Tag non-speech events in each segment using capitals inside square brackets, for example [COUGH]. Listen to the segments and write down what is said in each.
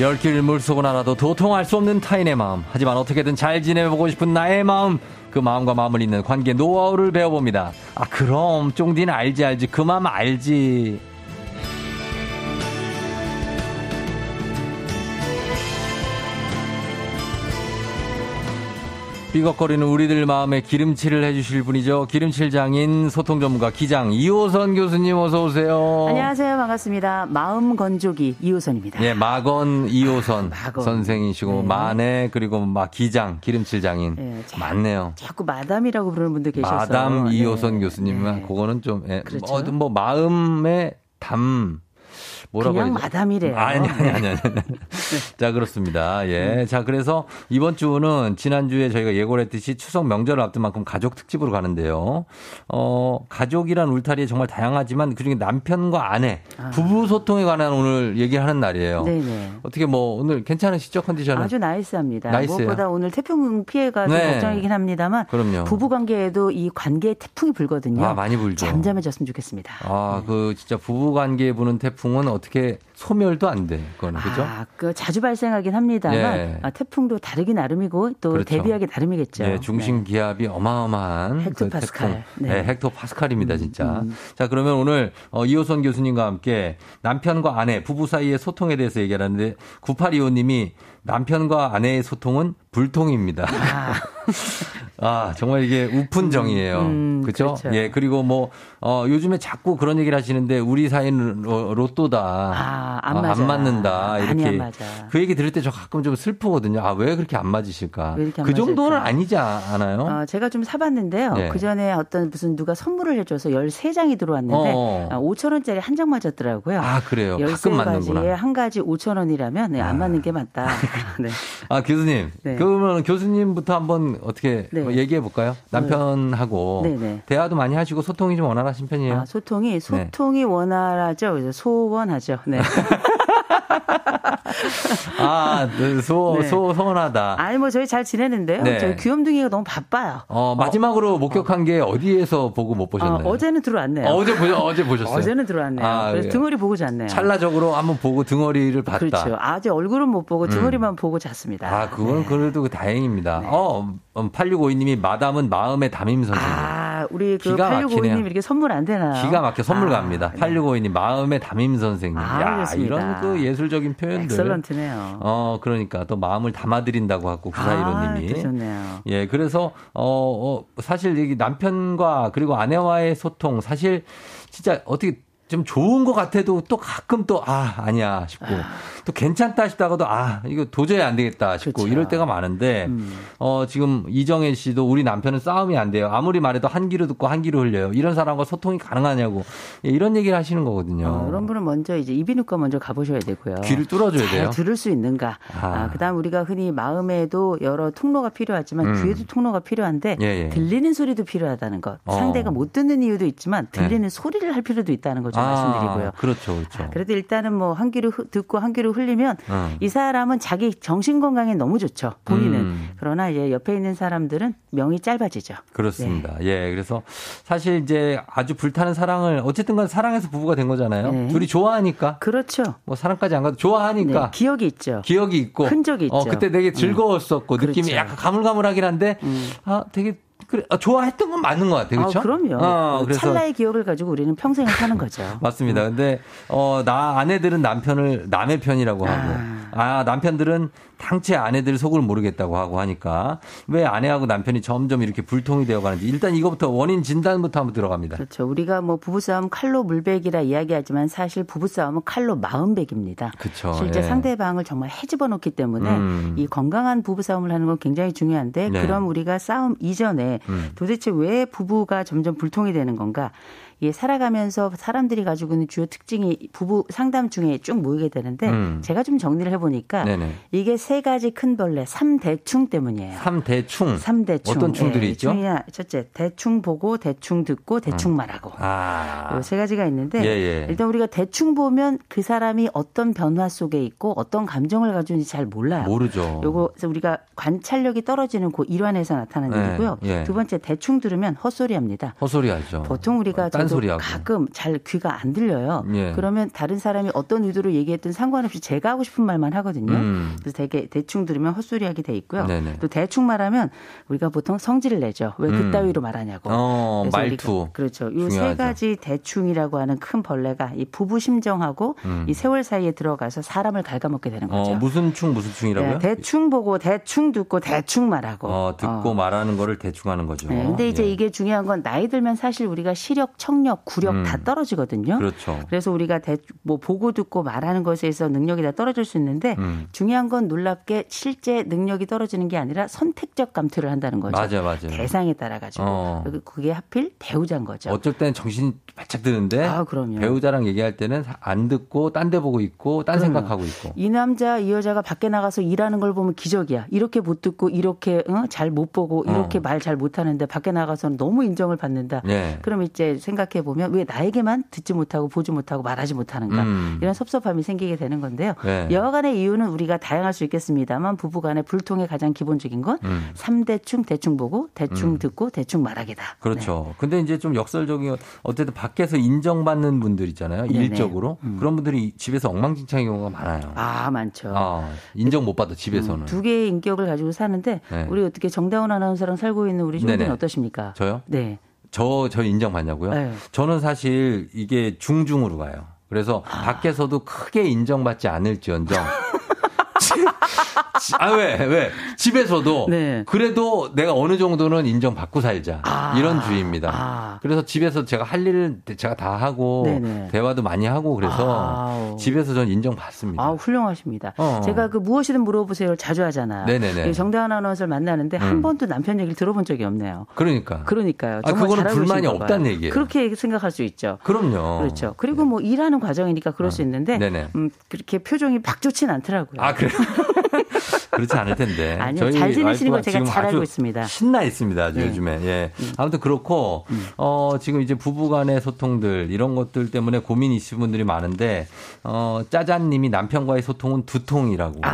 10길 물속은 알아도 도통할 수 없는 타인의 마음. 하지만 어떻게든 잘 지내보고 싶은 나의 마음. 그 마음과 마음을 잇는 관계 노하우를 배워봅니다. 아, 그럼, 쫑디는 알지, 알지. 그 마음 알지. 삐걱거리는 우리들 마음에 기름칠을 해주실 분이죠. 기름칠 장인 소통 전문가 기장 이호선 교수님 어서 오세요. 안녕하세요. 반갑습니다. 마음 건조기 이호선입니다. 예, 마건 이호선 아, [LAUGHS] 마건. 선생이시고 네. 마네 그리고 막 기장 기름칠 장인 네, 맞네요. 자꾸 마담이라고 부르는 분들 계셔서 마담 이호선 네. 교수님은 네. 그거는 좀 예, 그렇죠? 뭐, 뭐 마음의 담 뭐라고 그냥 해야죠? 마담이래요. 아니, 아니, 아니, 아니. 자, 그렇습니다. 예. 음. 자, 그래서 이번 주는 지난 주에 저희가 예고를 했듯이 추석 명절을 앞둔 만큼 가족 특집으로 가는데요. 어, 가족이란 울타리에 정말 다양하지만 그중에 남편과 아내, 아. 부부 소통에 관한 오늘 얘기하는 날이에요. 네네. 어떻게 뭐 오늘 괜찮으시죠? 컨디션은? 아주 나이스합니다. 나이스요. 무엇보다 오늘 태풍 피해가 네. 걱정이긴 합니다만 그럼요. 부부 관계에도 이 관계에 태풍이 불거든요. 아, 많이 불죠. 잠잠해졌으면 좋겠습니다. 아, 그 진짜 부부 관계에 부는 태풍은 어떻게 소멸도 안 돼. 그거는 그죠? 아, 그 자주 발생하긴 합니다만 예. 아, 태풍도 다르기 나름이고 또 그렇죠. 대비하기 나름이겠죠. 예, 중심 네. 기압이 어마어마한 그 헥토 파스칼. 그 네. 네, 헥토 파스칼입니다, 진짜. 음, 음. 자, 그러면 오늘 어, 이호선 교수님과 함께 남편과 아내 부부 사이의 소통에 대해서 얘기하는데 9825님이 남편과 아내의 소통은 불통입니다. 아, [LAUGHS] [LAUGHS] 아 정말 이게 우푼정이에요. 음, 음, 그렇죠? 그렇죠? 예, 그리고 뭐, 어, 요즘에 자꾸 그런 얘기를 하시는데 우리 사이는 로또다. 아, 안, 아, 안 맞는다. 이렇게. 그 얘기 들을 때 저 가끔 좀 슬프거든요. 아, 왜 그렇게 안 맞으실까? 이렇게 안 그 정도는 아니지 않아요? 어, 제가 좀 사봤는데요. 네. 그 전에 어떤 무슨 누가 선물을 해줘서 13장이 들어왔는데 어. 5천원짜리 어. 아, 한장 맞았더라고요. 아, 그래요? 가끔 맞는구나. 한 가지 5천원이라면 네, 안 아. 맞는 게 맞다. [LAUGHS] 네. 아, 교수님. 네. 그러면 교수님부터 한번 어떻게 네. 뭐 얘기해 볼까요? 남편하고 네, 네. 대화도 많이 하시고 소통이 좀 원활하신 편이에요? 아, 소통이 네. 소통이 원활하죠. 소원하죠. 네. [LAUGHS] 아, 네, 소, 네. 소, 서운하다. 아니, 뭐, 저희 잘 지내는데요. 네. 저희 귀염둥이가 너무 바빠요. 어, 마지막으로 어, 목격한 게 어디에서 보고 못 보셨나요? 어, 제는 들어왔네요. 어, 제 보셨, 어제 보셨어요? 어제는 들어왔네요. 아, 그래서 예. 등어리 보고 잤네요. 찰나적으로 한번 보고 등어리를 봤다. 그렇죠. 아직 얼굴은 못 보고 등어리만 음. 보고 잤습니다. 아, 그건 네. 그래도 다행입니다. 네. 어, 8652님이 음, 마담은 마음의 담임 선생님. 아, 우리 그 8652님 이렇게 선물 안 되나요? 기가 막혀 선물 아, 갑니다. 8652님 마음의 담임 선생님. 아, 야, 알겠습니다. 이런 그 예술적인 표현들. 엑설런트네요. 어, 그러니까 또 마음을 담아 드린다고 하고 구사이로님이. 아, 좋네요. 예, 그래서 어, 어 사실 이 남편과 그리고 아내와의 소통 사실 진짜 어떻게 좀 좋은 것 같아도 또 가끔 또, 아, 아니야 싶고, 아. 또 괜찮다 싶다가도, 아, 이거 도저히 안 되겠다 싶고, 그렇죠. 이럴 때가 많은데, 음. 어, 지금 이정혜 씨도 우리 남편은 싸움이 안 돼요. 아무리 말해도 한 귀로 듣고 한 귀로 흘려요. 이런 사람과 소통이 가능하냐고, 예, 이런 얘기를 하시는 거거든요. 어, 그런 분은 먼저 이제 이비인후과 먼저 가보셔야 되고요. 귀를 뚫어줘야 돼요. 들을 수 있는가. 아. 아, 그 다음 우리가 흔히 마음에도 여러 통로가 필요하지만 음. 귀에도 통로가 필요한데, 예, 예. 들리는 소리도 필요하다는 것. 어. 상대가 못 듣는 이유도 있지만, 들리는 네. 소리를 할 필요도 있다는 거죠. 아, 말씀드리고요. 그렇죠, 그렇죠. 아, 그래도 일단은 뭐 한 귀로 듣고 한 귀로 흘리면 음. 이 사람은 자기 정신 건강에 너무 좋죠. 본인은. 음. 그러나 이제 옆에 있는 사람들은 명이 짧아지죠. 그렇습니다. 네. 예, 그래서 사실 이제 아주 불타는 사랑을 어쨌든간 사랑해서 부부가 된 거잖아요. 네. 둘이 좋아하니까. 그렇죠. 뭐 사랑까지 안 가도 좋아하니까. 네. 기억이 있죠. 기억이 있고. 흔적이 있죠. 어, 그때 되게 즐거웠었고 음. 느낌이 그렇죠. 약간 가물가물하긴 한데 음. 아 되게 그래, 아, 좋아했던 건 맞는 것 같아요. 그렇죠? 아, 그럼요. 어, 그래서 찰나의 기억을 가지고 우리는 평생을 사는 거죠. [LAUGHS] 맞습니다. 근데 어, 나 아내들은 남편을 남의 편이라고 하고 아, 아 남편들은 당최 아내들 속을 모르겠다고 하고 하니까 왜 아내하고 남편이 점점 이렇게 불통이 되어 가는지 일단 이거부터 원인 진단부터 한번 들어갑니다. 그렇죠. 우리가 뭐 부부싸움 칼로 물베기라 이야기하지만 사실 부부싸움은 칼로 마음베기입니다. 그렇죠. 실제 예. 상대방을 정말 해집어 놓기 때문에 음. 이 건강한 부부싸움을 하는 건 굉장히 중요한데 네. 그럼 우리가 싸움 이전에 음. 도대체 왜 부부가 점점 불통이 되는 건가? 이게 살아가면서 사람들이 가지고 있는 주요 특징이 부부 상담 중에 쭉 모이게 되는데 음. 제가 좀 정리를 해보니까 네네. 이게 세 가지 큰 벌레 3대충 때문이에요. 3대충. 3대충. 어떤 충들이 네, 있죠? 충이야 첫째 대충 보고 대충 듣고 대충 음. 말하고. 아. 세 가지가 있는데 예, 예. 일단 우리가 대충 보면 그 사람이 어떤 변화 속에 있고 어떤 감정을 가지고 있는지 잘 몰라요. 모르죠. 요거 우리가 관찰력이 떨어지는 그 일환에서 나타나는 네, 일이고요. 예. 두 번째 대충 들으면 헛소리합니다. 헛소리하죠. 보통 우리가 어, 저도 가끔 잘 귀가 안 들려요. 예. 그러면 다른 사람이 어떤 의도로 얘기했든 상관없이 제가 하고 싶은 말만 하거든요. 음. 그래서 되게 대충 들으면 헛소리하게 돼 있고요. 네네. 또 대충 말하면 우리가 보통 성질을 내죠. 왜 음. 그따위로 말하냐고. 어, 말투. 그렇죠. 이 세 가지 대충이라고 하는 큰 벌레가 이 부부 심정하고 음. 이 세월 사이에 들어가서 사람을 갉아먹게 되는 거죠. 어, 무슨 충 무슨 충이라고요? 네, 대충 보고 대충 듣고 대충 말하고. 어, 듣고 어. 말하는 거를 대충 하는 거죠. 네, 근데 이제 예. 이게 중요한 건 나이 들면 사실 우리가 시력, 청력, 구력 음. 다 떨어지거든요. 그렇죠. 그래서 우리가 대, 뭐 보고 듣고 말하는 것에 있어 능력이 다 떨어질 수 있는데 음. 중요한 건 놀랍게 실제 능력이 떨어지는 게 아니라 선택적 감투를 한다는 거죠. 맞아, 맞아. 대상에 따라 가지고 어. 그게 하필 배우자인 거죠. 어쩔 때는 정신 바짝 드는데 아, 그럼요. 배우자랑 얘기할 때는 안 듣고 딴 데 보고 있고 딴 그럼요. 생각하고 있고. 이 남자 이 여자가 밖에 나가서 일하는 걸 보면 기적이야. 이렇게 못 듣고 이렇게 어? 잘못 보고 이렇게 어. 말잘 못하는데 밖에 나가서는 너무 인정을 받는다. 네. 그럼 이제 생각 해 보면 왜 나에게만 듣지 못하고 보지 못하고 말하지 못하는가 음. 이런 섭섭함이 생기게 되는 건데요. 네. 여하간의 이유는 우리가 다양할 수 있겠습니다만 부부간의 불통의 가장 기본적인 건 음. 3대충 대충 보고 대충 음. 듣고 대충 말하기다. 그렇죠. 네. 근데 이제 좀 역설적인 어쨌든 밖에서 인정받는 분들 있잖아요. 네네. 일적으로 음. 그런 분들이 집에서 엉망진창인 경우가 많아요. 아 많죠. 아, 인정 못 받아 집에서는. 음, 두 개의 인격을 가지고 사는데 네. 우리 어떻게 정다운 아나운서랑 살고 있는 우리 종들은 어떠십니까? 저요? 네. 저, 저 인정받냐고요? 네. 저는 사실 이게 중중으로 가요. 그래서 아. 밖에서도 크게 인정받지 않을지언정 아, 왜, 왜? 집에서도. 네. 그래도 내가 어느 정도는 인정받고 살자. 아. 이런 주의입니다. 아. 그래서 집에서 제가 할 일을 제가 다 하고, 네네. 대화도 많이 하고, 그래서 아. 집에서 전 인정받습니다. 아, 훌륭하십니다. 어. 제가 그 무엇이든 물어보세요 자주 하잖아요. 네네네. 정대환 아나운서를 만나는데 음. 한 번도 남편 얘기를 들어본 적이 없네요. 그러니까. 그러니까요. 아, 그거는 불만이 없다는 얘기예요. 그렇게 생각할 수 있죠. 그럼요. 그렇죠. 그리고 뭐 일하는 과정이니까 그럴 어. 수 있는데, 음, 그렇게 표정이 막 좋진 않더라고요. 아, 그래요? [LAUGHS] 그렇지 않을 텐데. [LAUGHS] 아니요, 잘 지내시는 걸 제가 잘 알고 있습니다. 신나 있습니다, 아주 네. 요즘에. 예. 음. 아무튼 그렇고, 음. 어, 지금 이제 부부 간의 소통들, 이런 것들 때문에 고민이 있으신 분들이 많은데, 어, 짜잔 님이 남편과의 소통은 두통이라고. 아,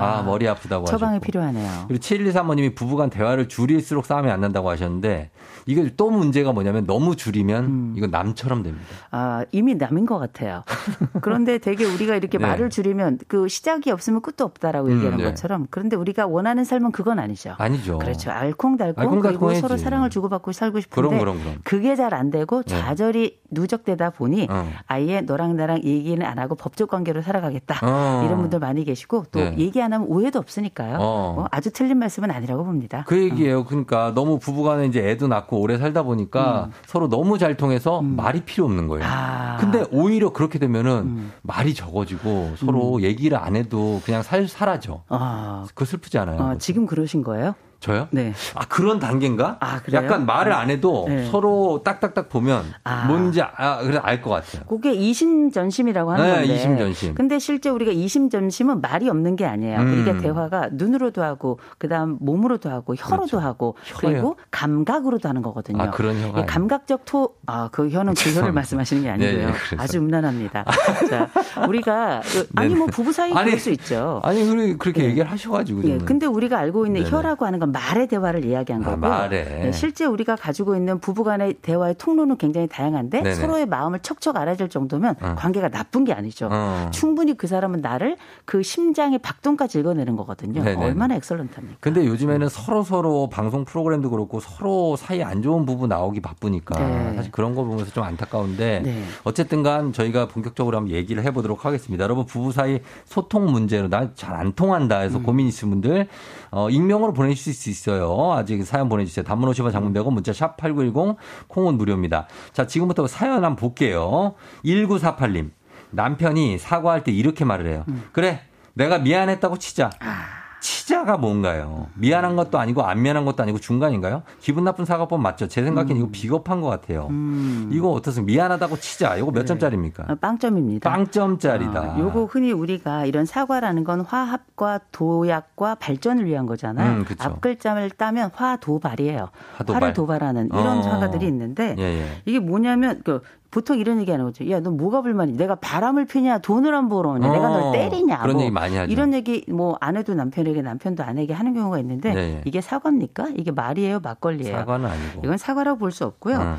아 머리 아프다고 처방이 하셨고. 필요하네요. 그리고 7123번 님이 부부간 대화를 줄일수록 싸움이 안 난다고 하셨는데, 이게 또 문제가 뭐냐면 너무 줄이면 음. 이건 남처럼 됩니다. 아, 이미 남인 것 같아요. [LAUGHS] 그런데 되게 우리가 이렇게 네. 말을 줄이면 그 시작이 없으면 끝도 없다라고 음, 얘기하는 네. 것처럼 그런데 우리가 원하는 삶은 그건 아니죠. 아니죠. 그렇죠. 알콩달콩 그리고 서로 사랑을 주고받고 살고 싶은데 그럼, 그럼, 그럼. 그게 잘 안 되고 네. 좌절이 누적되다 보니 어. 아예 너랑 나랑 얘기는 안 하고 법적 관계로 살아가겠다. 어. 이런 분들 많이 계시고 또 네. 얘기 안 하면 오해도 없으니까요. 어. 뭐 아주 틀린 말씀은 아니라고 봅니다. 그 얘기예요. 그러니까 너무 부부간에 이제 애도 낳고 오래 살다 보니까 음. 서로 너무 잘 통해서 음. 말이 필요 없는 거예요. 아. 근데 오히려 그렇게 되면은 음. 말이 적어지고 서로 음. 얘기를 안 해도 그냥 살 사라져. 아. 그거 슬프지 않아요? 아, 지금 그러신 거예요? 저요? 네. 아 그런 단계인가? 아 그래요? 약간 말을 안 해도 네. 서로 딱딱딱 보면 아. 뭔지 아 그래 알것 같아요. 그게 이심전심이라고 하는 네, 건데. 이심전심. 근데 실제 우리가 이심전심은 말이 없는 게 아니에요. 음. 우리가 대화가 눈으로도 하고 그다음 몸으로도 하고 혀로도 그렇죠. 하고 혀요? 그리고 감각으로도 하는 거거든요. 아 그런 혀가. 예, 감각적 토. 아 그 혀는 그 혀를 말씀하시는 게 아니고요. 네, 네, 아주 음란합니다. 자 우리가 그, 아니 뭐 부부 사이 그럴 수 있죠. 아니 그렇게 네. 얘기를 하셔가지고. 예, 근데 우리가 알고 있는 혀라고 하는 건 말의 대화를 이야기한 아, 거고 아, 네, 실제 우리가 가지고 있는 부부간의 대화의 통로는 굉장히 다양한데 네네. 서로의 마음을 척척 알아줄 정도면 어. 관계가 나쁜 게 아니죠. 어. 충분히 그 사람은 나를 그 심장의 박동까지 읽어내는 거거든요. 네네. 얼마나 엑설런트합니까? 근데 요즘에는 음. 서로 서로 방송 프로그램도 그렇고 서로 사이 안 좋은 부부 나오기 바쁘니까 네. 사실 그런 거 보면서 좀 안타까운데 네. 어쨌든간 저희가 본격적으로 한번 얘기를 해보도록 하겠습니다. 여러분 부부 사이 소통 문제로 나 잘 안 통한다 해서 음. 고민 있으신 분들 어, 익명으로 보내주실 수 있어요. 아직 사연 보내주세요. 단문 50원 장문 100원 문자 샵 8910 콩은 무료입니다. 자, 지금부터 사연 한번 볼게요. 1948님. 남편이 사과할 때 이렇게 말을 해요. 음. 그래, 내가 미안했다고 치자. 아. 치자. 치자가 뭔가요? 미안한 것도 아니고 안 미안한 것도 아니고 중간인가요? 기분 나쁜 사과법 맞죠? 제 생각엔 음. 이거 비겁한 것 같아요. 음. 이거 어떻습니까? 미안하다고 치자. 이거 몇 네. 점짜리입니까? 어, 빵점입니다. 빵점짜리다. 어, 요거 흔히 우리가 이런 사과라는 건 화합과 도약과 발전을 위한 거잖아요. 음, 앞 글자를 따면 화도발이에요. 화도발. 화를 도발하는 이런 어. 사과들이 있는데 예, 예. 이게 뭐냐면 그 보통 이런 얘기 하는 거죠. 야, 너 뭐가 불만이? 내가 바람을 피냐, 돈을 안 벌어오냐, 어, 내가 널 때리냐. 그런 뭐 얘기 많이 하죠. 이런 얘기 뭐 아내도 남편에게, 남편도 아내에게 하는 경우가 있는데 네. 이게 사과입니까? 이게 말이에요, 막걸리예요? 사과는 아니고. 이건 사과라고 볼 수 없고요. 음.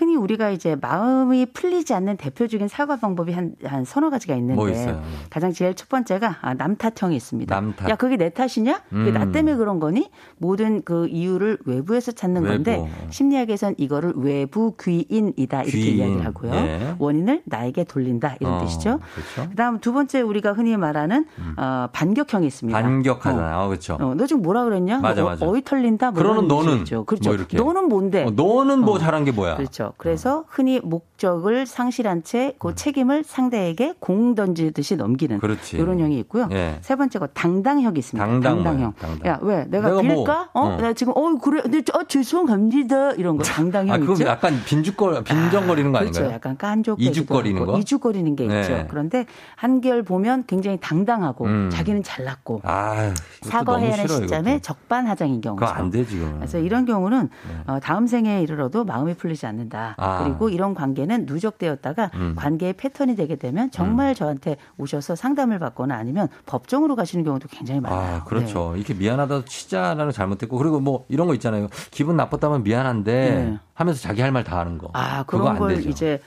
흔히 우리가 이제 마음이 풀리지 않는 대표적인 사과 방법이 한, 한 서너 가지가 있는데 뭐 가장 제일 첫 번째가 아, 남 탓형이 있습니다. 남 탓. 야, 그게 내 탓이냐? 음. 그게 나 음. 때문에 그런 거니? 모든 그 이유를 외부에서 찾는 외부. 건데 심리학에서는 이거를 외부 귀인이다 이렇게 귀인. 이야기를 하고요. 네. 원인을 나에게 돌린다 이런 어, 뜻이죠. 그렇죠. 그다음 두 번째 우리가 흔히 말하는 음. 어, 반격형이 있습니다. 반격하잖아요. 어. 그렇죠. 어, 너 지금 뭐라 그랬냐? 맞아, 맞아. 어, 이 털린다. 뭐 그러는 너는 그렇죠. 뭐 너는 뭔데? 어, 너는 뭐 잘한 게 뭐야? 그렇죠. 그래서 흔히 목적을 상실한 채그 음. 책임을 상대에게 공 던지듯이 넘기는 그렇지. 이런 형이 있고요. 예. 세 번째가 당당형이 있습니다. 당당, 당당 당당. 야, 왜? 내가, 내가 뭐, 빌까? 뭐, 어? 어? 내가 지금 어 그래. 근데 어, 죄송합니다. 이런 거 당당형 아, 그럼 있죠. 약간 빈죽거 빈정거리는 거 아, 아닌가요? 그렇죠. 약간 깐족 이죽거리는 거. 이죽거리는 게 있죠. 네. 그런데 한결 보면 굉장히 당당하고 음. 자기는 잘났고 아, 사과해야 하는 시점에 적반하장인 경우죠. 안 되지. 그래서 이런 경우는 네. 어, 다음 생에 이르러도 마음이 풀리지 않는 다. 아. 그리고 이런 관계는 누적되었다가 음. 관계의 패턴이 되게 되면 정말 음. 저한테 오셔서 상담을 받거나 아니면 법정으로 가시는 경우도 굉장히 많아요. 아, 그렇죠. 네. 이렇게 미안하다 치자라는 잘못됐고 그리고 뭐 이런 거 있잖아요. 기분 나빴다면 미안한데 네. 하면서 자기 할 말 다 하는 거. 아, 그런 걸 되죠. 이제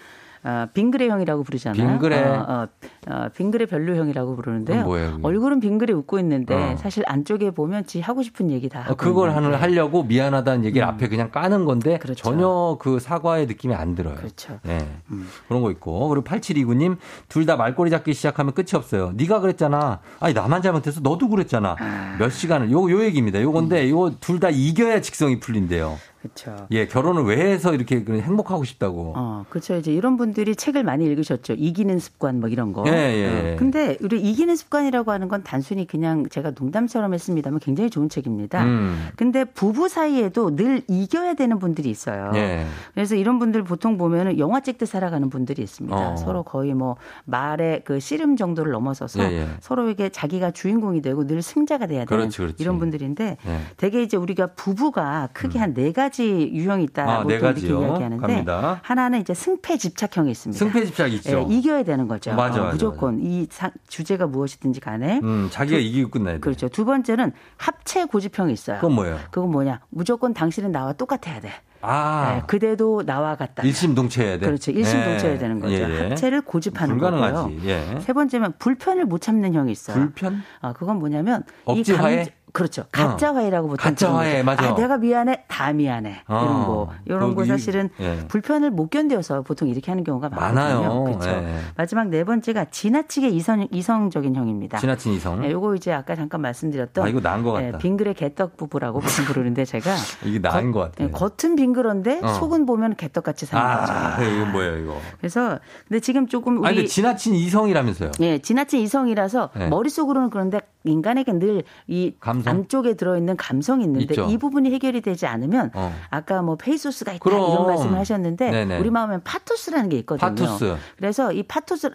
어, 빙그레 형이라고 부르잖아요. 빙그레. 어, 어, 어, 빙그레 별로형이라고 부르는데요. 뭐예요, 얼굴은 빙그레 웃고 있는데 어. 사실 안쪽에 보면 지 하고 싶은 얘기 다 어, 그걸 하는 하려고 미안하다는 얘기를 음. 앞에 그냥 까는 건데 그렇죠. 전혀 그 사과의 느낌이 안 들어요. 그렇죠. 네. 음. 그런 거 있고 그리고 8729님 둘 다 말꼬리 잡기 시작하면 끝이 없어요. 네가 그랬잖아. 아니 나만 잘못해서 너도 그랬잖아. 아. 몇 시간을 요요 얘기입니다. 요건데 음. 요거 둘다 이겨야 직성이 풀린대요. 그렇죠. 예, 결혼을 왜 해서 이렇게 행복하고 싶다고. 어, 그렇죠. 이제 이런 분들이 책을 많이 읽으셨죠. 이기는 습관 뭐 이런 거. 예, 예. 어. 근데 우리 이기는 습관이라고 하는 건 단순히 그냥 제가 농담처럼 했습니다만 굉장히 좋은 책입니다. 음. 근데 부부 사이에도 늘 이겨야 되는 분들이 있어요. 예. 그래서 이런 분들 보통 보면은 영화 찍듯 살아가는 분들이 있습니다. 어. 서로 거의 뭐 말의 그 씨름 정도를 넘어서서 예, 예. 서로에게 자기가 주인공이 되고 늘 승자가 돼야 되는 그렇지, 그렇지. 이런 분들인데 예. 대개 이제 우리가 부부가 크게 음. 한네 가지 가지 유형이 있다고 아, 네 이렇게 이야기하는데 갑니다. 하나는 이제 승패 집착형이 있습니다. 승패 집착 있죠. 네, 이겨야 되는 거죠. 맞아, 어, 무조건 맞아. 이 사, 주제가 무엇이든지 간에 음, 자기가 두, 이기고 끝나야 돼. 그렇죠. 두 번째는 합체 고집형이 있어요. 그건 뭐예요? 그건 뭐냐? 무조건 당신은 나와 똑같아야 돼. 아. 네, 그대도 나와 같다. 일심동체해야 돼. 그렇죠. 일심동체해야 네. 되는 거죠. 예, 예. 합체를 고집하는 불가능하지. 거고요. 예. 세 번째면 불편을 못 참는 형이 있어요. 불편? 아, 그건 뭐냐면 억지화해? 이 감, 그렇죠. 가짜 화해라고 보통 가짜 화해 맞아. 아, 내가 미안해, 다 미안해 어. 이런 거 이런 거 사실은 예. 불편을 못 견뎌서 보통 이렇게 하는 경우가 많아요. 그렇죠. 예. 마지막 네 번째가 지나치게 이성 이성적인 형입니다. 지나친 이성. 네, 요거 이제 아까 잠깐 말씀드렸던 아, 이거 나은 것 같다. 예, 빙그레 개떡 부부라고 보통 [LAUGHS] 부르는데 제가 [LAUGHS] 이게 나은 것 같아요. 예, 겉은 빙그런데 어. 속은 보면 개떡같이 사는 아, 거죠. 이거 뭐예요 이거? 그래서 근데 지금 조금 우리 아니 근데 지나친 이성이라면서요? 예, 지나친 이성이라서 예. 머릿속으로는 그런데 인간에게 늘이 안쪽에 들어 있는 감성이 있는데 있죠. 이 부분이 해결이 되지 않으면 어. 아까 뭐 페이소스가 있다 그럼. 이런 말씀을 하셨는데 네네. 우리 마음엔 파토스라는 게 있거든요. 파토스. 그래서 이 파토스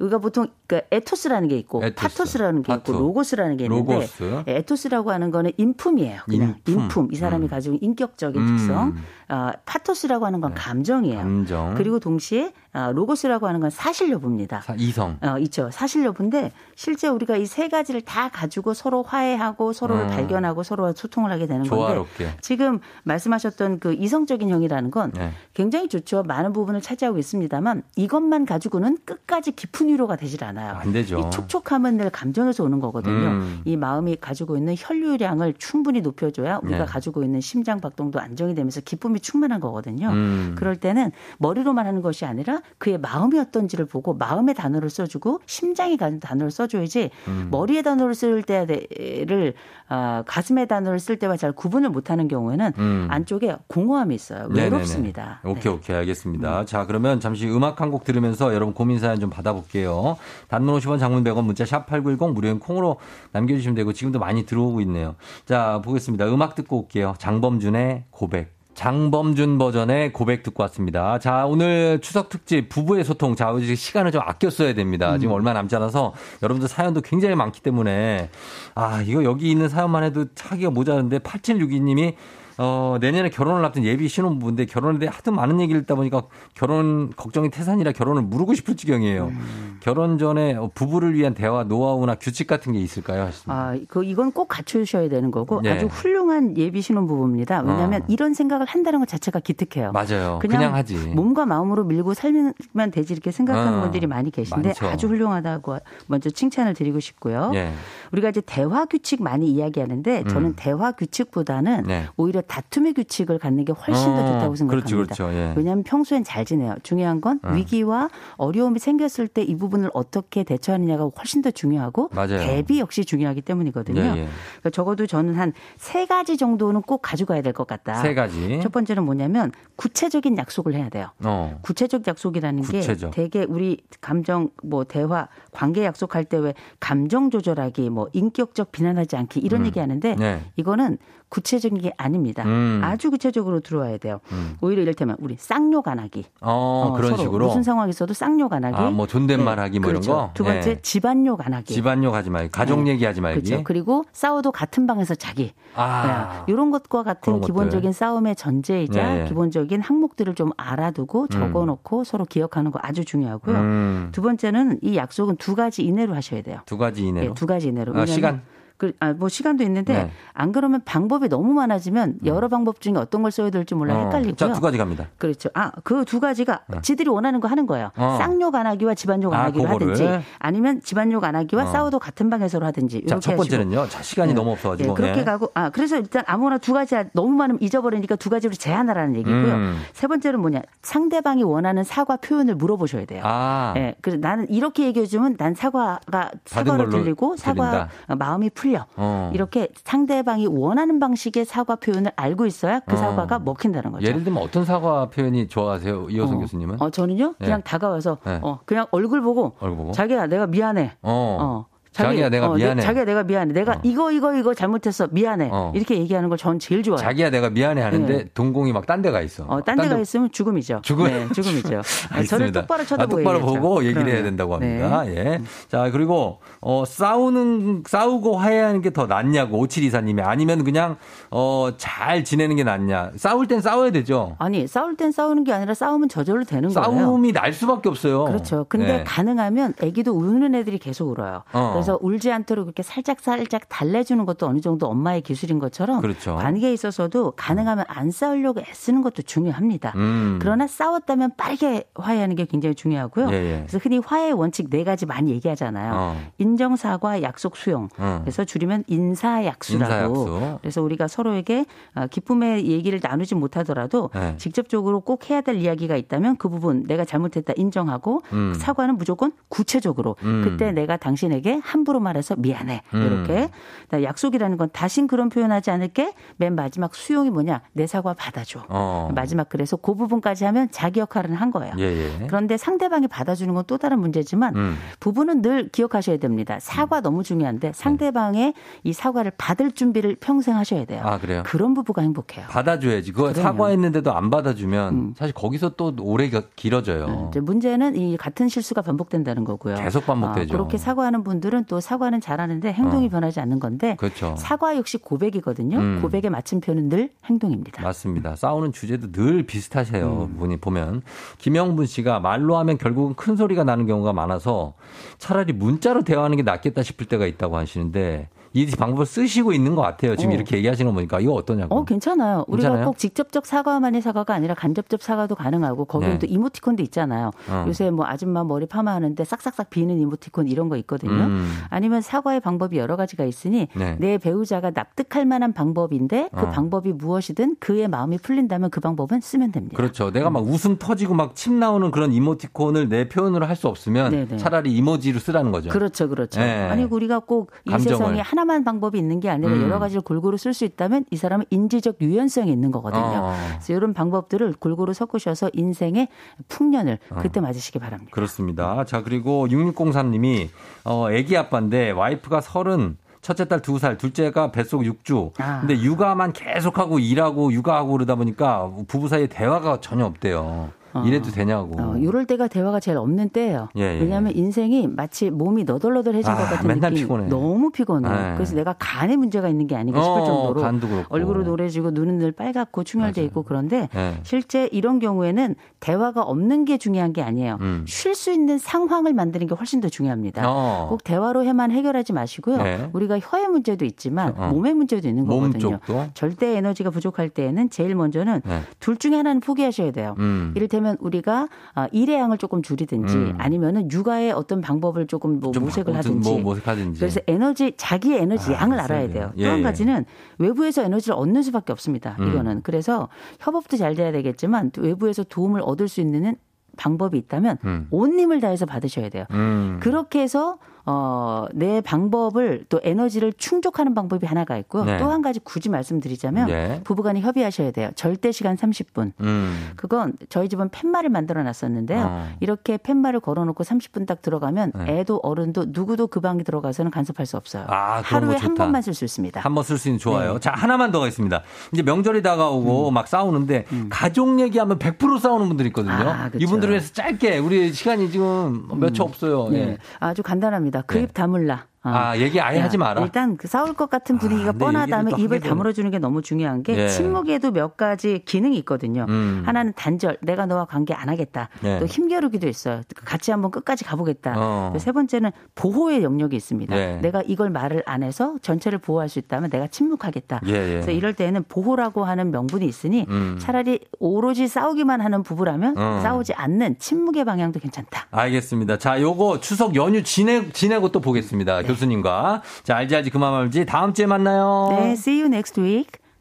우리가 보통 그 에토스라는 게 있고 에토스. 파토스라는 게 파토. 있고 로고스라는 게 있는데 로고스. 에토스라고 하는 거는 인품이에요. 그냥 인품. 인품. 이 사람이 음. 가지고 인격적인 음. 특성. 어, 파토스라고 하는 건 네. 감정이에요. 감정. 그리고 동시에 어, 로고스라고 하는 건 사실 여부입니다. 사, 이성. 어, 있죠. 사실 여부인데 실제 우리가 이 세 가지를 다 가지고 서로 화해하고 서로를 음. 발견하고 서로와 소통을 하게 되는 조화롭게. 건데 지금 말씀하셨던 그 이성적인 형이라는 건 네. 굉장히 좋죠. 많은 부분을 차지하고 있습니다만 이것만 가지고는 끝까지 깊은 위로가 되질 않아요. 안 되죠. 이 촉촉함은 늘 감정에서 오는 거거든요. 음. 이 마음이 가지고 있는 혈류량을 충분히 높여줘야 우리가 네. 가지고 있는 심장 박동도 안정이 되면서 기쁨이 충만한 거거든요. 음. 그럴 때는 머리로만 하는 것이 아니라 그의 마음이 어떤지를 보고 마음의 단어를 써주고 심장이 가진 단어를 써줘야지 음. 머리의 단어를 쓸 때를 어, 가슴의 단어를 쓸 때와 잘 구분을 못하는 경우에는 음. 안쪽에 공허함이 있어요. 외롭습니다. 네네네. 오케이 네. 오케이 알겠습니다. 음. 자 그러면 잠시 음악 한 곡 들으면서 여러분 고민 사연 좀 받아볼게요. 볼게요. 단문 50원 장문 100원 문자 샵 8910 무료인 콩으로 남겨주시면 되고 지금도 많이 들어오고 있네요. 자, 보겠습니다. 음악 듣고 올게요. 장범준의 고백. 장범준 버전의 고백 듣고 왔습니다. 자, 오늘 추석 특집 부부의 소통. 자, 시간을 좀 아껴 써야 됩니다. 지금 음. 얼마 남지 않아서 여러분들 사연도 굉장히 많기 때문에 아, 이거 여기 있는 사연만 해도 하기가 모자른데 8762님이 어, 내년에 결혼을 앞둔 예비 신혼부부인데 결혼에 대해 하도 많은 얘기를 듣다 보니까 결혼 걱정이 태산이라 결혼을 무르고 싶을 지경이에요. 음. 결혼 전에 부부를 위한 대화 노하우나 규칙 같은 게 있을까요? 하셨습니다. 아, 그 이건 꼭 갖추셔야 되는 거고 네. 아주 훌륭한 예비 신혼부부입니다. 왜냐하면 어. 이런 생각을 한다는 것 자체가 기특해요. 맞아요. 그냥, 그냥, 하지. 몸과 마음으로 밀고 살면 되지 이렇게 생각하는 어. 분들이 많이 계신데 많죠. 아주 훌륭하다고 먼저 칭찬을 드리고 싶고요. 네. 우리가 이제 대화 규칙 많이 이야기하는데 저는 음. 대화 규칙보다는 네. 오히려 다툼의 규칙을 갖는 게 훨씬 더 어, 좋다고 생각합니다. 그렇죠, 그렇죠. 예. 왜냐하면 평소엔 잘 지내요. 중요한 건 어. 위기와 어려움이 생겼을 때 이 부분을 어떻게 대처하느냐가 훨씬 더 중요하고 맞아요. 대비 역시 중요하기 때문이거든요. 예, 예. 그러니까 적어도 저는 한 세 가지 정도는 꼭 가져가야 될 것 같다. 세 가지. 첫 번째는 뭐냐면 구체적인 약속을 해야 돼요. 어. 구체적 약속이라는 구체적. 게 되게 우리 감정 뭐 대화 관계 약속할 때 왜 감정 조절하기 뭐 인격적 비난하지 않기 이런 음. 얘기 하는데 네. 이거는 구체적인 게 아닙니다. 음. 아주 구체적으로 들어와야 돼요. 음. 오히려 이를테면 우리 쌍욕 안 하기. 어, 어 그런 식으로 무슨 상황이 있어도 쌍욕 안 하기. 아, 뭐 존댓말 네. 뭐 그렇죠. 이런 거. 두 번째 네. 집안욕 안 하기. 집안욕 하지 말기. 가족 네. 얘기하지 말기. 그렇죠. 그리고 싸워도 같은 방에서 자기. 아. 네. 이런 것과 같은 기본적인 싸움의 전제이자 네, 네. 기본적인 항목들을 좀 알아두고 음. 적어 놓고 서로 기억하는 거 아주 중요하고요. 음. 두 번째는 이 약속은 두 가지 이내로 하셔야 돼요. 두 가지 이내로. 네, 두 가지 이내로. 아, 시간. 그, 아, 뭐 시간도 있는데 네. 안 그러면 방법이 너무 많아지면 음. 여러 방법 중에 어떤 걸 써야 될지 몰라 어. 헷갈리고요. 자, 두 가지 갑니다. 그렇죠. 아, 그 두 가지가 네. 지들이 원하는 거 하는 거예요. 어. 쌍욕 안 하기와 집안욕 안 아, 하기를 하든지 아니면 집안욕 안 하기와 어. 싸워도 같은 방에서로 하든지. 자, 첫 번째는요. 자, 시간이 네. 너무 없어 가지고. 네, 그렇게 네. 가고 아, 그래서 일단 아무나 두 가지 너무 많으면 잊어버리니까 두 가지로 제한하라는 얘기고요. 음. 세 번째는 뭐냐? 상대방이 원하는 사과 표현을 물어보셔야 돼요. 아. 예. 그래서 나는 이렇게 얘기해 주면 난 사과가 사과로 들리고 사과. 마음이 풀 려. 어. 이렇게 상대방이 원하는 방식의 사과 표현을 알고 있어야 그 어. 사과가 먹힌다는 거죠. 예를 들면 어떤 사과 표현이 좋아하세요, 이호성 어. 교수님은? 어, 저는요, 그냥 네. 다가와서 네. 어, 그냥 얼굴 보고, 얼굴 보고, 자기야, 내가 미안해. 어. 어. 자기, 야 내가 어, 미안해. 내, 자기야 내가 미안해. 내가 어. 이거 이거 이거 잘못했어. 미안해. 어. 이렇게 얘기하는 걸 전 제일 좋아해요. 자기야 내가 미안해 하는데 네. 동공이 막 딴 데가 있어. 어, 딴, 딴 데가 데... 있으면 죽음이죠. 죽음. 네, 죽음이죠. [LAUGHS] 네, 저를 똑바로 쳐다보고 아, 똑바로 보고 얘기를 그러면. 해야 된다고 합니다. 네. 예. 자, 그리고 어 싸우는 싸우고 화해하는 게 더 낫냐고 오칠 이사님이 아니면 그냥 어잘 지내는 게 낫냐. 싸울 땐 싸워야 되죠. 아니, 싸울 땐 싸우는 게 아니라 싸우면 저절로 되는 싸움이 거예요. 싸움이 날 수밖에 없어요. 그렇죠. 근데 네. 가능하면 아기도 우는 애들이 계속 울어요. 어. 그래서 울지 않도록 그렇게 살짝 살짝 달래주는 것도 어느 정도 엄마의 기술인 것처럼 그렇죠. 관계에 있어서도 가능하면 안 싸우려고 애쓰는 것도 중요합니다. 음. 그러나 싸웠다면 빠르게 화해하는 게 굉장히 중요하고요. 예, 예. 그래서 흔히 화해 원칙 네 가지 많이 얘기하잖아요. 어. 인정, 사과, 약속, 수용. 어. 그래서 줄이면 인사약수라고. 인사약수. 그래서 우리가 서로에게 어, 기쁨의 얘기를 나누지 못하더라도 네. 직접적으로 꼭 해야 될 이야기가 있다면 그 부분 내가 잘못했다 인정하고 음. 사과는 무조건 구체적으로 음. 그때 내가 당신에게 함부로 말해서 미안. 미안해. 음. 이렇게. 약속이라는 건 다신 그런 표현하지 않을게. 맨 마지막 수용이 뭐냐. 내 사과 받아줘. 어. 마지막 그래서 그 부분까지 하면 자기 역할은 한 거예요. 예, 예. 그런데 상대방이 받아주는 건 또 다른 문제지만 음. 부부는 늘 기억하셔야 됩니다. 사과 음. 너무 중요한데 상대방의 이 사과를 받을 준비를 평생 하셔야 돼요. 아, 그래요? 그런 부부가 행복해요. 받아줘야지. 그거 그럼요. 사과했는데도 안 받아주면 음. 사실 거기서 또 오래 길어져요. 네, 문제는 이 같은 실수가 반복된다는 거고요. 계속 반복되죠. 아, 그렇게 사과하는 분들은 또 사과는 잘하는 하는데 행동이 어. 변하지 않는 건데 그렇죠. 사과 역시 고백이거든요. 음. 고백의 마침표는 늘 행동입니다. 맞습니다. 싸우는 주제도 늘 비슷하세요. 음. 분이 보면 김영분 씨가 말로 하면 결국은 큰 소리가 나는 경우가 많아서 차라리 문자로 대화하는 게 낫겠다 싶을 때가 있다고 하시는데 이 방법을 쓰시고 있는 것 같아요. 지금 어. 이렇게 얘기하시는 거 보니까 이거 어떠냐고. 어, 괜찮아요. 우리가 괜찮아요? 꼭 직접적 사과만의 사과가 아니라 간접적 사과도 가능하고 거기는 네. 또 이모티콘도 있잖아요. 어. 요새 뭐 아줌마 머리 파마하는데 싹싹싹 비는 이모티콘 이런 거 있거든요. 음. 아니면 사과의 방법이 여러 가지가 있으니 네. 내 배우자가 납득할 만한 방법인데 그 어. 방법이 무엇이든 그의 마음이 풀린다면 그 방법은 쓰면 됩니다. 그렇죠. 내가 막 음. 웃음 터지고 막 침 나오는 그런 이모티콘을 내 표현으로 할 수 없으면 네네. 차라리 이모지로 쓰라는 거죠. 그렇죠, 그렇죠. 네. 아니 우리가 꼭 이 세상에 하나 하나만 방법이 있는 게 아니라 음. 여러 가지를 골고루 쓸 수 있다면 이 사람은 인지적 유연성이 있는 거거든요. 어. 그래서 이런 방법들을 골고루 섞으셔서 인생의 풍년을 어. 그때 맞으시기 바랍니다. 그렇습니다. 자, 그리고 6603님이 어, 애기 아빠인데 와이프가 서른 첫째 딸 두 살, 둘째가 뱃속 6주. 아. 근데 육아만 계속하고 일하고 육아하고 그러다 보니까 부부 사이에 대화가 전혀 없대요. 어. 이래도 되냐고. 어, 이럴 때가 대화가 제일 없는 때예요. 예, 예. 왜냐하면 인생이 마치 몸이 너덜너덜해진 아, 것 같은 맨날 느낌. 피곤해. 너무 피곤해. 네. 그래서 내가 간에 문제가 있는 게 아닌가 싶을 어, 정도로 간도 그렇고. 얼굴은 노래지고 눈은 늘 빨갛고 충혈돼 있고 그런데 네. 실제 이런 경우에는 대화가 없는 게 중요한 게 아니에요. 음. 쉴수 있는 상황을 만드는 게 훨씬 더 중요합니다. 어. 꼭 대화로 해만 해결하지 마시고요. 네. 우리가 혀의 문제도 있지만 어. 몸의 문제도 있는 거거든요. 쪽도? 절대 에너지가 부족할 때에는 제일 먼저는 네. 둘 중에 하나는 포기하셔야 돼요. 음. 이를테 면 이를테면 우리가 어, 일의 양을 조금 줄이든지 음. 아니면은 육아의 어떤 방법을 조금 뭐 모색을 하든지. 뭐 모색하든지. 그래서 에너지 자기의 에너지 아, 양을 알아야 돼요. 예, 또한 예. 가지는 외부에서 에너지를 얻는 수밖에 없습니다. 음. 이거는 그래서 협업도 잘 돼야 되겠지만 외부에서 도움을 얻을 수 있는 방법이 있다면 음. 온 힘을 다해서 받으셔야 돼요. 음. 그렇게 해서 어, 내 방법을 또 에너지를 충족하는 방법이 하나가 있고요. 네. 또한 가지 굳이 말씀드리자면 네. 부부간에 협의하셔야 돼요. 절대 시간 30분. 음. 그건 저희 집은 팻말을 만들어 놨었는데요. 어. 이렇게 팻말을 걸어 놓고 30분 딱 들어가면 네. 애도 어른도 누구도 그 방에 들어가서는 간섭할 수 없어요. 아, 하루에 한 번만 쓸 수 있습니다. 한 번 쓸 수 있는 좋아요. 네. 자, 하나만 더 있습니다. 이제 명절이 다가오고 음. 막 싸우는데 음. 가족 얘기하면 100% 싸우는 분들이 있거든요. 아, 이분들을 위해서 짧게 우리 시간이 지금 몇초 음. 없어요. 네. 예. 아주 간단합니다. 그입 네. 다물라. 어. 아, 얘기 아예 야, 하지 마라. 일단 그 싸울 것 같은 분위기가 아, 뻔하다면 입을 다물어 주는 게 너무 중요한 게 예. 침묵에도 몇 가지 기능이 있거든요. 음. 하나는 단절, 내가 너와 관계 안 하겠다. 예. 또 힘겨루기도 있어요. 같이 한번 끝까지 가보겠다. 어. 세 번째는 보호의 영역이 있습니다. 예. 내가 이걸 말을 안 해서 전체를 보호할 수 있다면 내가 침묵하겠다. 예, 예. 그래서 이럴 때는 보호라고 하는 명분이 있으니 음. 차라리 오로지 싸우기만 하는 부부라면 어. 싸우지 않는 침묵의 방향도 괜찮다. 알겠습니다. 자, 요거 추석 연휴 지내 지내고 또 보겠습니다. 교수님과. 자, 알지 알지 그만 말지. 다음 주에 만나요. 네, see you next week.